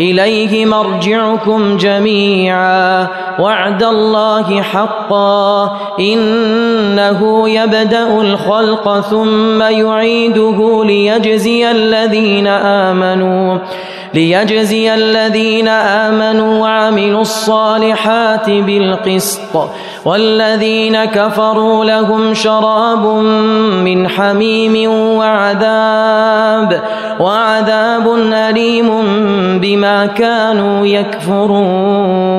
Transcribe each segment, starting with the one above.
إليه مرجعكم جميعا. وعد الله حقا إنه يبدأ الخلق ثم يعيده ليجزي الذين آمنوا ليجزي الذين آمنوا وعملوا الصالحات بالقسط والذين كفروا لهم شراب من حميم وعذاب وعذاب أليم بما كانوا يكفرون.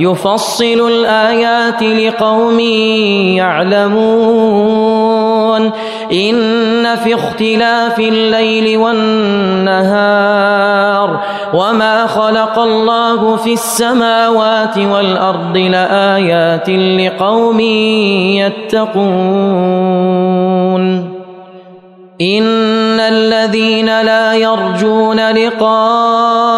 يفصل الآيات لقوم يعلمون. إن في اختلاف الليل والنهار وما خلق الله في السماوات والأرض لآيات لقوم يتقون. إن الذين لا يرجون لقاءنا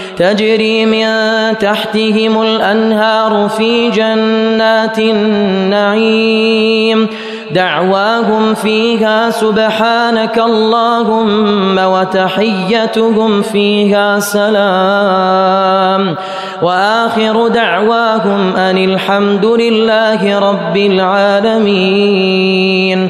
تجري من تحتهم الأنهار في جنات النعيم. دعواهم فيها سبحانك اللهم وتحيتهم فيها سلام. وآخر دعواهم أن الحمد لله رب العالمين.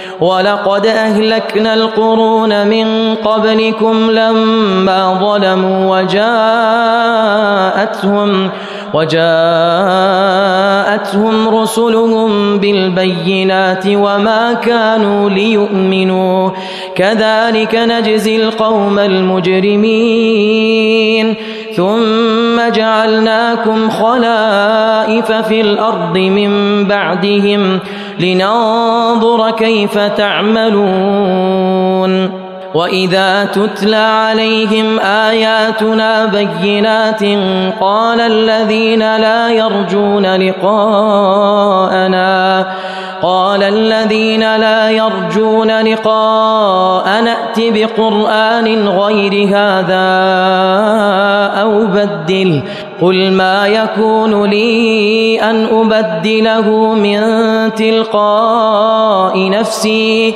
ولقد أهلكنا القرون من قبلكم لما ظلموا وجاءتهم وجاءتهم رسلهم بالبينات وما كانوا ليؤمنوا. كذلك نجزي القوم المجرمين. ثم جعلناكم خلائف في الأرض من بعدهم لننظر كيف تعملون. واذا تتلى عليهم اياتنا بينات قال الذين لا يرجون لقاءنا قال الذين لا يرجون لقاء نأت بقرآن غير هذا أو بدل قل ما يكون لي أن أبدله من تلقاء نفسي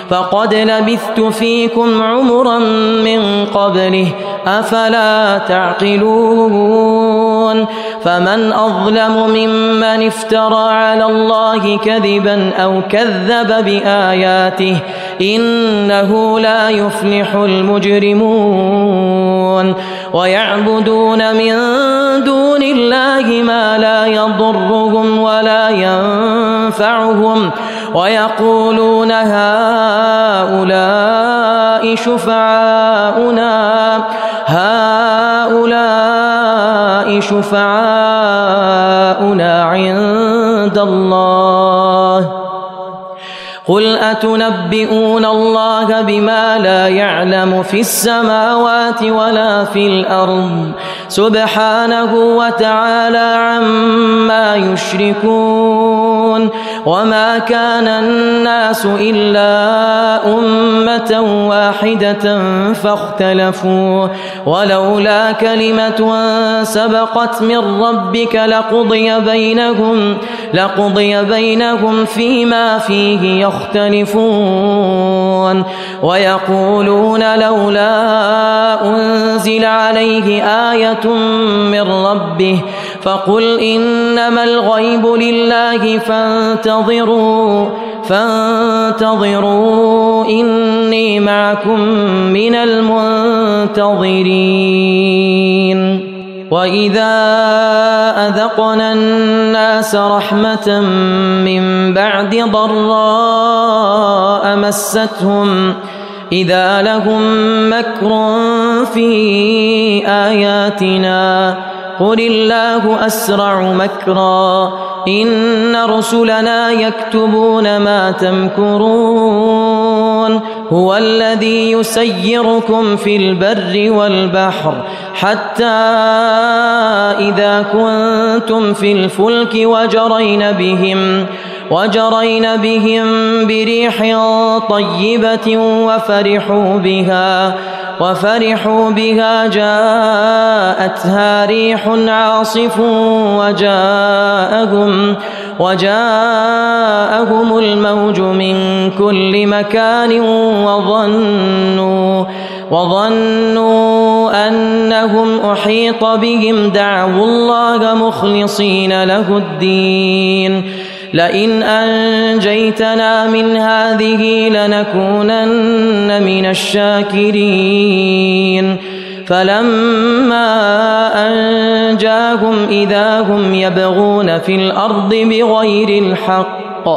فقد لبثت فيكم عمرا من قبله أفلا تعقلون؟ فمن أظلم ممن افترى على الله كذبا أو كذب بآياته إنه لا يفلح المجرمون. ويعبدون من دون الله ما لا يضرهم ولا ينفعهم ويقولون هؤلاء شفعاؤنا هؤلاء شفعاؤنا عند الله. قل أتنبئون الله بما لا يعلم في السماوات ولا في الأرض؟ سبحانه وتعالى عما يشركون وما كان الناس إلا أمة واحدة فاختلفوا ولولا كلمة سبقت من ربك لقضي بينهم لقضي بينهم فيما فيه يختلفون ويقولون لولا أنزل عليه من ربه فقل إنما الغيب لله فانتظروا فانتظروا إني معكم من المنتظرين. وإذا أذقنا الناس رحمة من بعد ضراء مستهم إذا لهم مكر في آياتنا قل الله أسرع مكرا إن رسلنا يكتبون ما تمكرون هو الذي يسيركم في البر والبحر حتى إذا كنتم في الفلك وجرين بهم وجرين بهم بريح طيبة وفرحوا بها وفرحوا بها جاءتها ريح عاصف وجاءهم وجاءهم الموج من كل مكان وظنوا وظنوا أنهم أحيط بهم دعوا الله مخلصين له الدين. لئن أنجيتنا من هذه لنكونن من الشاكرين. فلما أنجاهم إذا هم يبغون في الأرض بغير الحق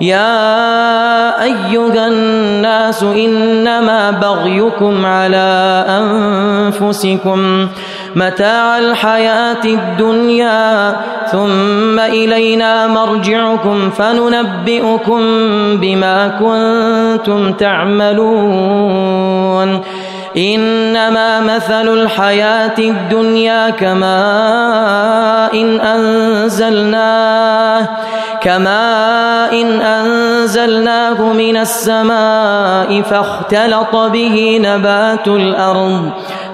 يا أيها الناس إنما بغيكم على أنفسكم. متاع الحياة الدنيا. ثم إلينا مرجعكم فننبئكم بما كنتم تعملون. إنما مثل الحياة الدنيا كماء إن أنزلناه كماء إن أنزلناه من السماء فاختلط به نبات الأرض.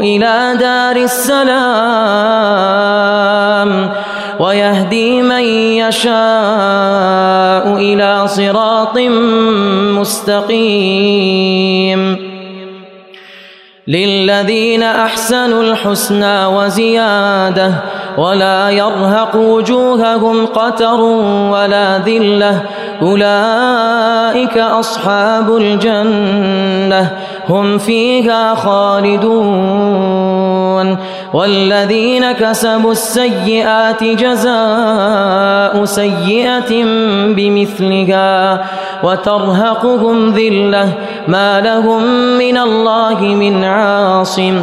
إلى دار السلام ويهدي من يشاء إلى صراط مستقيم. للذين أحسنوا الحسنى وزيادة ولا يرهق وجوههم قتر ولا ذلة. أولئك أصحاب الجنة. هم فيها خالدون. والذين كسبوا السيئات جزاء سيئة بمثلها وترهقهم ذلة. ما لهم من الله من عاصم.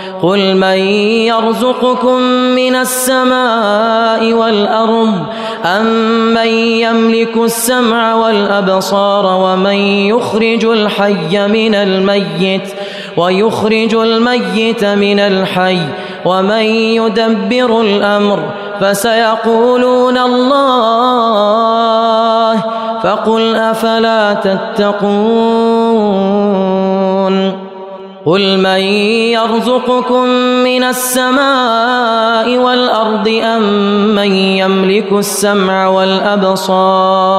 قل من يرزقكم من السماء والأرض أم من يملك السمع والأبصار ومن يخرج الحي من الميت ويخرج الميت من الحي ومن يدبر الأمر فسيقولون الله فقل أفلا تتقون قل من يرزقكم من السماء والأرض أم من يملك السمع والأبصار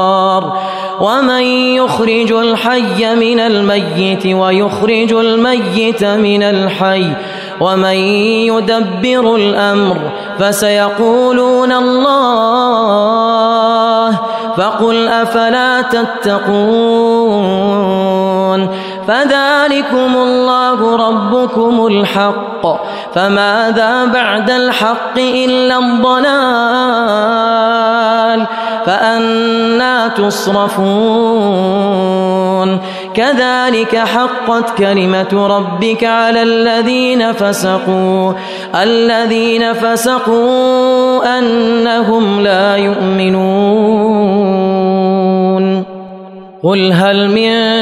ومن يخرج الحي من الميت ويخرج الميت من الحي ومن يدبر الأمر فسيقولون الله فقل أفلا تتقون فذلكم الله ربكم الحق. فماذا بعد الحق إلا الضلال؟ فأنا تصرفون. كذلك حقت كلمة ربك على الذين فسقوا. الذين فسقوا أنهم لا يؤمنون. قل هل من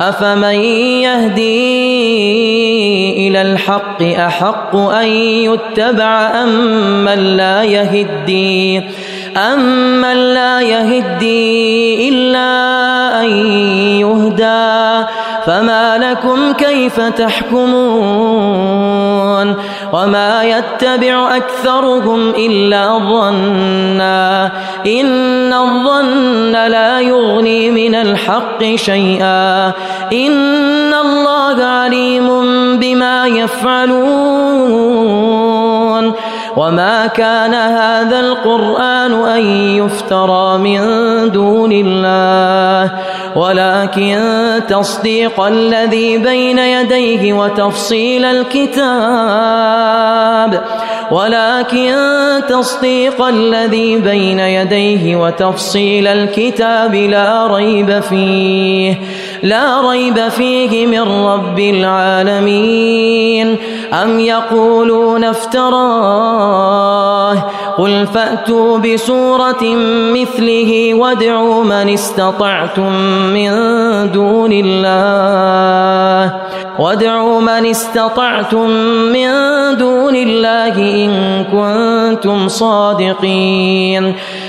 أفمن يهدي إلى الحق أحق أن يتبع أم من لا يهدي؟ أمن لا يهدي إلا أن يهدى؟ فما لكم كيف تحكمون؟ وما يتبع أكثرهم إلا ظنا إن الظن لا يغني من الحق شيئا إن الله عليم بما يفعلون وما كان هذا القرآن أن يفترى من دون الله ولكن تصديق الذي بين يديه وتفصيل الكتاب ولكن تصديق الذي بين يديه وتفصيل الكتاب لا ريب فيه. لا ريب فيه من رب العالمين. أم يقولون افتراه؟ قل فأتوا بسورة مثله وادعوا من استطعتم من دون الله. وادعوا من استطعتم من دون الله إن كنتم صادقين.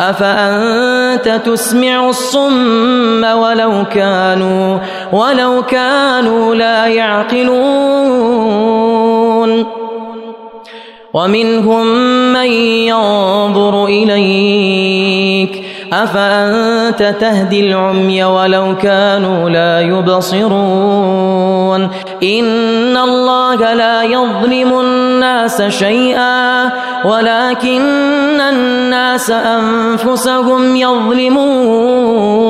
أفأنت تسمع الصم ولو كانوا ولو كانوا لا يعقلون. ومنهم من ينظر إليك أفأنت تهدي العمي ولو كانوا لا يبصرون؟ إن الله لا يظلم الناس شيئا ولكن الناس أنفسهم يظلمون.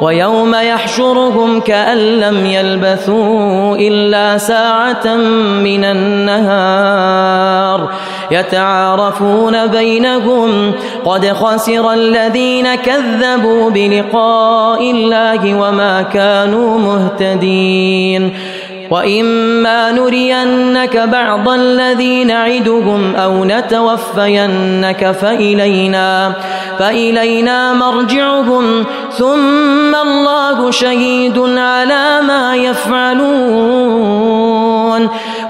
ويوم يحشرهم كأن لم يلبثوا إلا ساعة من النهار يتعارفون بينهم قد خسر الذين كذبوا بلقاء الله وما كانوا مهتدين وإما نرينك بعض الذي نعدهم أو نتوفينك فإلينا فإلينا مرجعهم ثم الله شهيد على ما يفعلون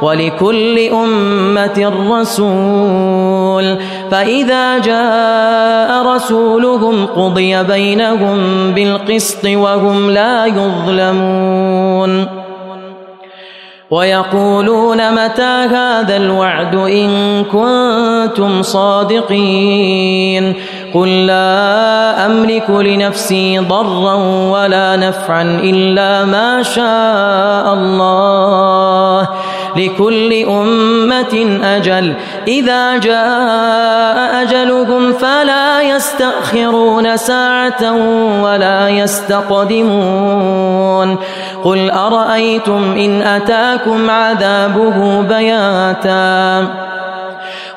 ولكل أمة رسول. فإذا جاء رسولهم قضي بينهم بالقسط وهم لا يظلمون. ويقولون متى هذا الوعد إن كنتم صادقين قل لا أملك لنفسي ضرا ولا نفعا إلا ما شاء الله لكل أمة أجل. إذا جاء أجلهم فلا يستأخرون ساعة ولا يستقدمون. قل أرأيتم إن أتاكم عذابه بياتا.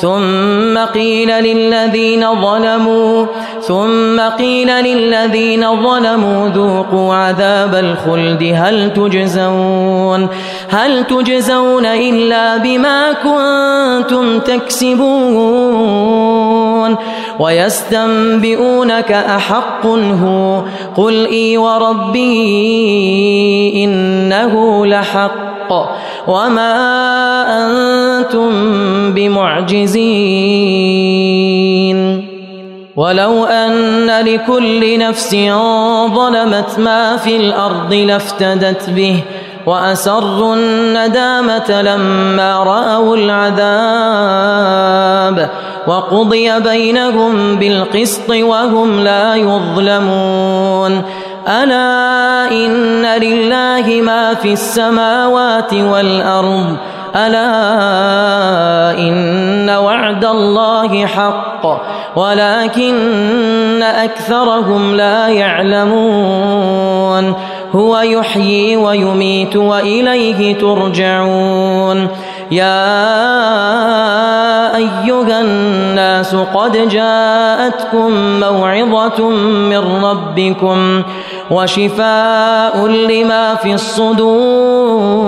ثم قيل للذين ظلموا ثم قيل للذين ظلموا ذوقوا عذاب الخلد. هل تجزون؟ هل تجزون إلا بما كنتم تكسبون؟ ويستنبئونك أحق هو قل إي وربي إنه لحق. وما بمعجزين ولو أن لكل نفس ظلمت ما في الأرض لافتدت به وأسروا الندامة لما رأوا العذاب وقضي بينهم بالقسط وهم لا يظلمون ألا إن لله ما في السماوات والأرض ألا إن وعد الله حق ولكن أكثرهم لا يعلمون هو يحيي ويميت وإليه ترجعون يا أيها الناس قد جاءتكم موعظة من ربكم وشفاء لما في الصدور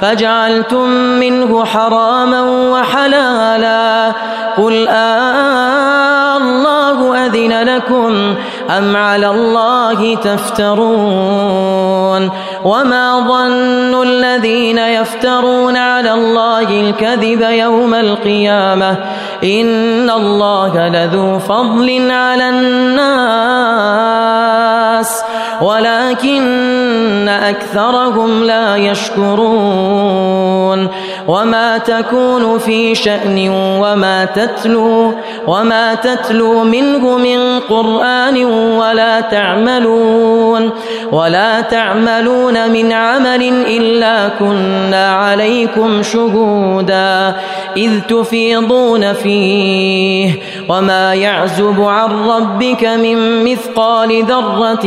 فجعلتم منه حراما وحلالا. قل آه الله أذن لكم أم على الله تفترون؟ وما ظن الذين يفترون على الله الكذب يوم القيامة؟ إن الله لذو فضل على الناس. ولكن أكثرهم لا يشكرون. وما تكون في شأن وما تتلو وما تتلو منه من قرآن ولا تعملون. ولا تعملون من عمل إلا كنا عليكم شهودا. إذ تفيضون فيه. وما يعزب عن ربك من مثقال ذرة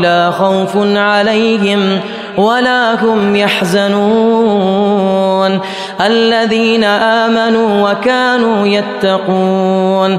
لا خوف عليهم ولا هم يحزنون. الذين آمنوا وكانوا يتقون.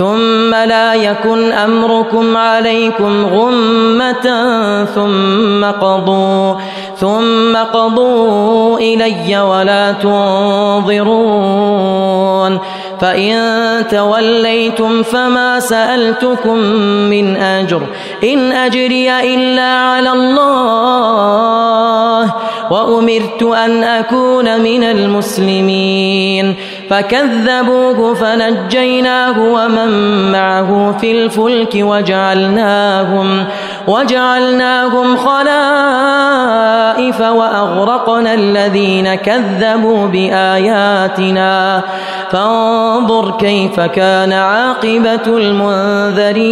ثم لا يكن أمركم عليكم غمة ثم قضوا ثم قضوا إلي ولا تنظرون. فإن توليتم فما سألتكم من أجر. إن أجري إلا على الله. وأمرت أن أكون من المسلمين. فكذبوه فنجيناه ومن معه في الفلك وجعلناهم وجعلناهم خلائف وأغرقنا الذين كذبوا بآياتنا. فانظر كيف كان عاقبة المنذرين.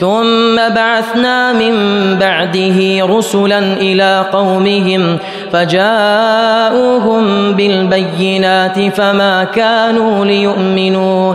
ثم بعثنا من بعده رسلا إلى قومهم فجاءوهم بالبينات فما كانوا ليؤمنوا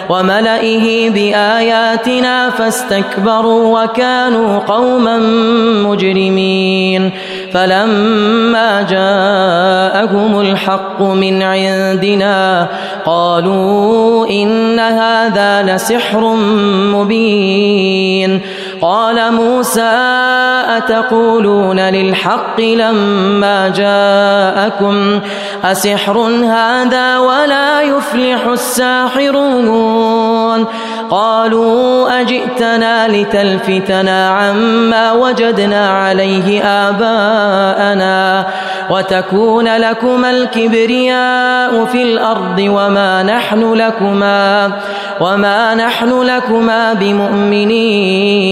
وملئه بآياتنا فاستكبروا وكانوا قوما مجرمين. فلما جاءهم الحق من عندنا قالوا إن هذا لسحر مبين. قال موسى أتقولون للحق لما جاءكم؟ أسحر هذا ولا يفلح الساحرون. قالوا أجئتنا لتلفتنا عما وجدنا عليه آباءنا وتكون لكما الكبرياء في الأرض وما نحن لكما وما نحن لكما بمؤمنين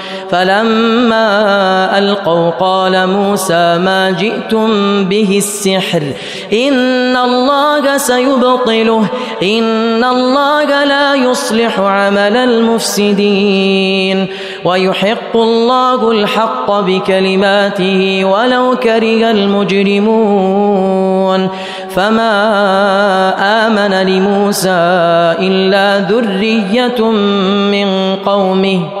فلما ألقوا قال موسى ما جئتم به السحر إن الله سيبطله إن الله لا يصلح عمل المفسدين ويحق الله الحق بكلماته ولو كره المجرمون. فما آمن لموسى إلا ذرية من قومه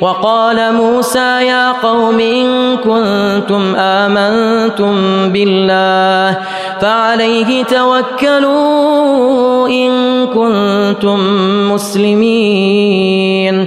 وقال موسى يا قوم إن كنتم آمنتم بالله فعليه توكلوا إن كنتم مسلمين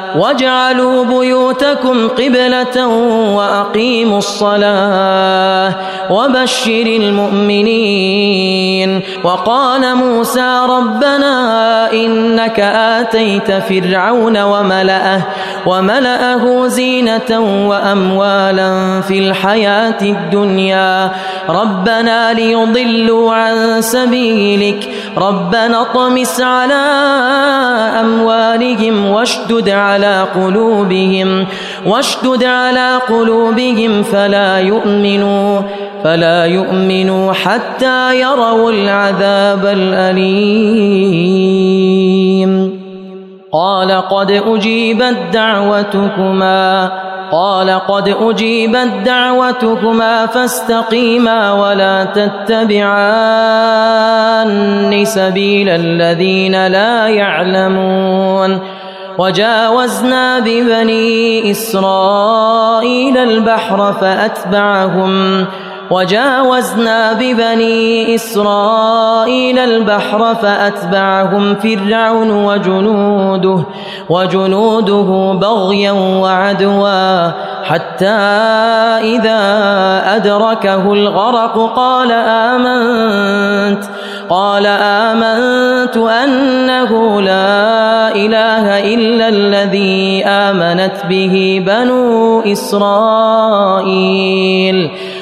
واجعلوا بيوتكم قبلة وأقيموا الصلاة وبشر المؤمنين وقال موسى ربنا إنك آتيت فرعون وملأه وملأه زينة وأموالا في الحياة الدنيا ربنا ليضلوا عن سبيلك ربنا اطمس على أموالهم واشدد على قلوبهم واشدد على قلوبهم فلا يؤمنوا فلا يؤمنوا حتى يروا العذاب الأليم. قال قد أجيبت دعوتكما قال قد أجيبت دعوتكما فاستقيما ولا تتبعان سبيل الذين لا يعلمون. وجاوزنا ببني إسرائيل البحر فأتبعهم وجاوزنا ببني إسرائيل البحر فأتبعهم فرعون وجنوده وجنوده بغيا وعدوا حتى إذا أدركه الغرق قال آمنت قال آمنت أنه لا إله إلا الذي آمنت به بنو إسرائيل.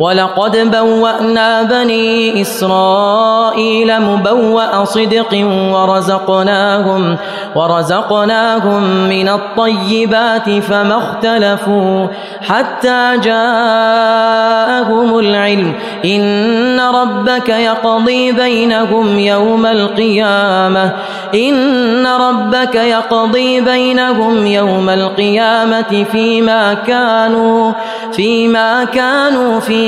ولقد بوأنا بني إسرائيل مبوأ صدق ورزقناهم ورزقناهم من الطيبات فما اختلفوا حتى جاءهم العلم إن ربك يقضي بينهم يوم القيامة إن ربك يقضي بينهم يوم القيامة فيما كانوا فيما كانوا فيه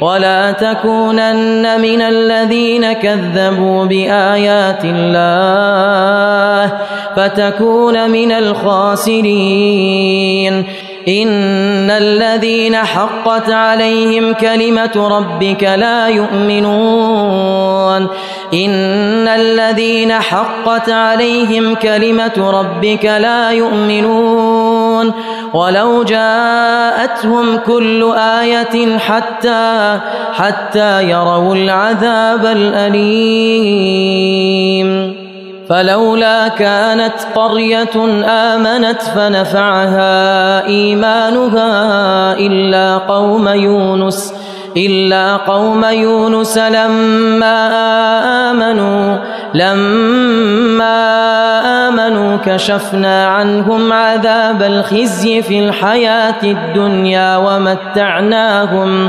ولا تكونن من الذين كذبوا بآيات الله فتكون من الخاسرين. إن الذين حقت عليهم كلمة ربك لا يؤمنون. إن الذين حقت عليهم كلمة ربك لا يؤمنون. ولو جاءتهم كل آية حتى حتى يروا العذاب الأليم فلولا كانت قرية آمنت فنفعها إيمانها إلا قوم يونس إلا قوم يونس لما آمنوا لما آمنوا كشفنا عنهم عذاب الخزي في الحياة الدنيا ومتعناهم.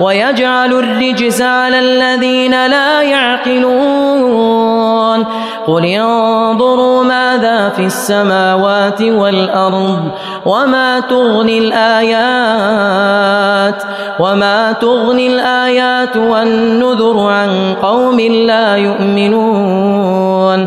ويجعل الرجس على الذين لا يعقلون. قل انظروا ماذا في السماوات والأرض وما تغني الآيات وما تغني الآيات والنذر عن قوم لا يؤمنون.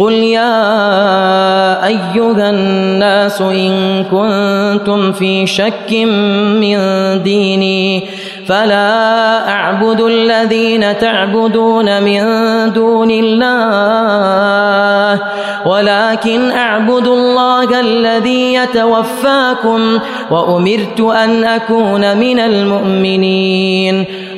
قل يا أيها الناس إن كنتم في شك من ديني فلا أعبد الذين تعبدون من دون الله ولكن أعبد الله الذي يتوفاكم وأمرت أن أكون من المؤمنين.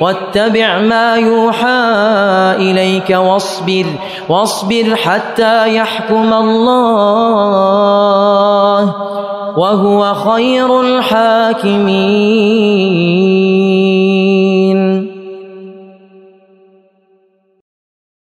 واتبع ما يوحى إليك واصبر واصبر حتى يحكم الله وهو خير الحاكمين.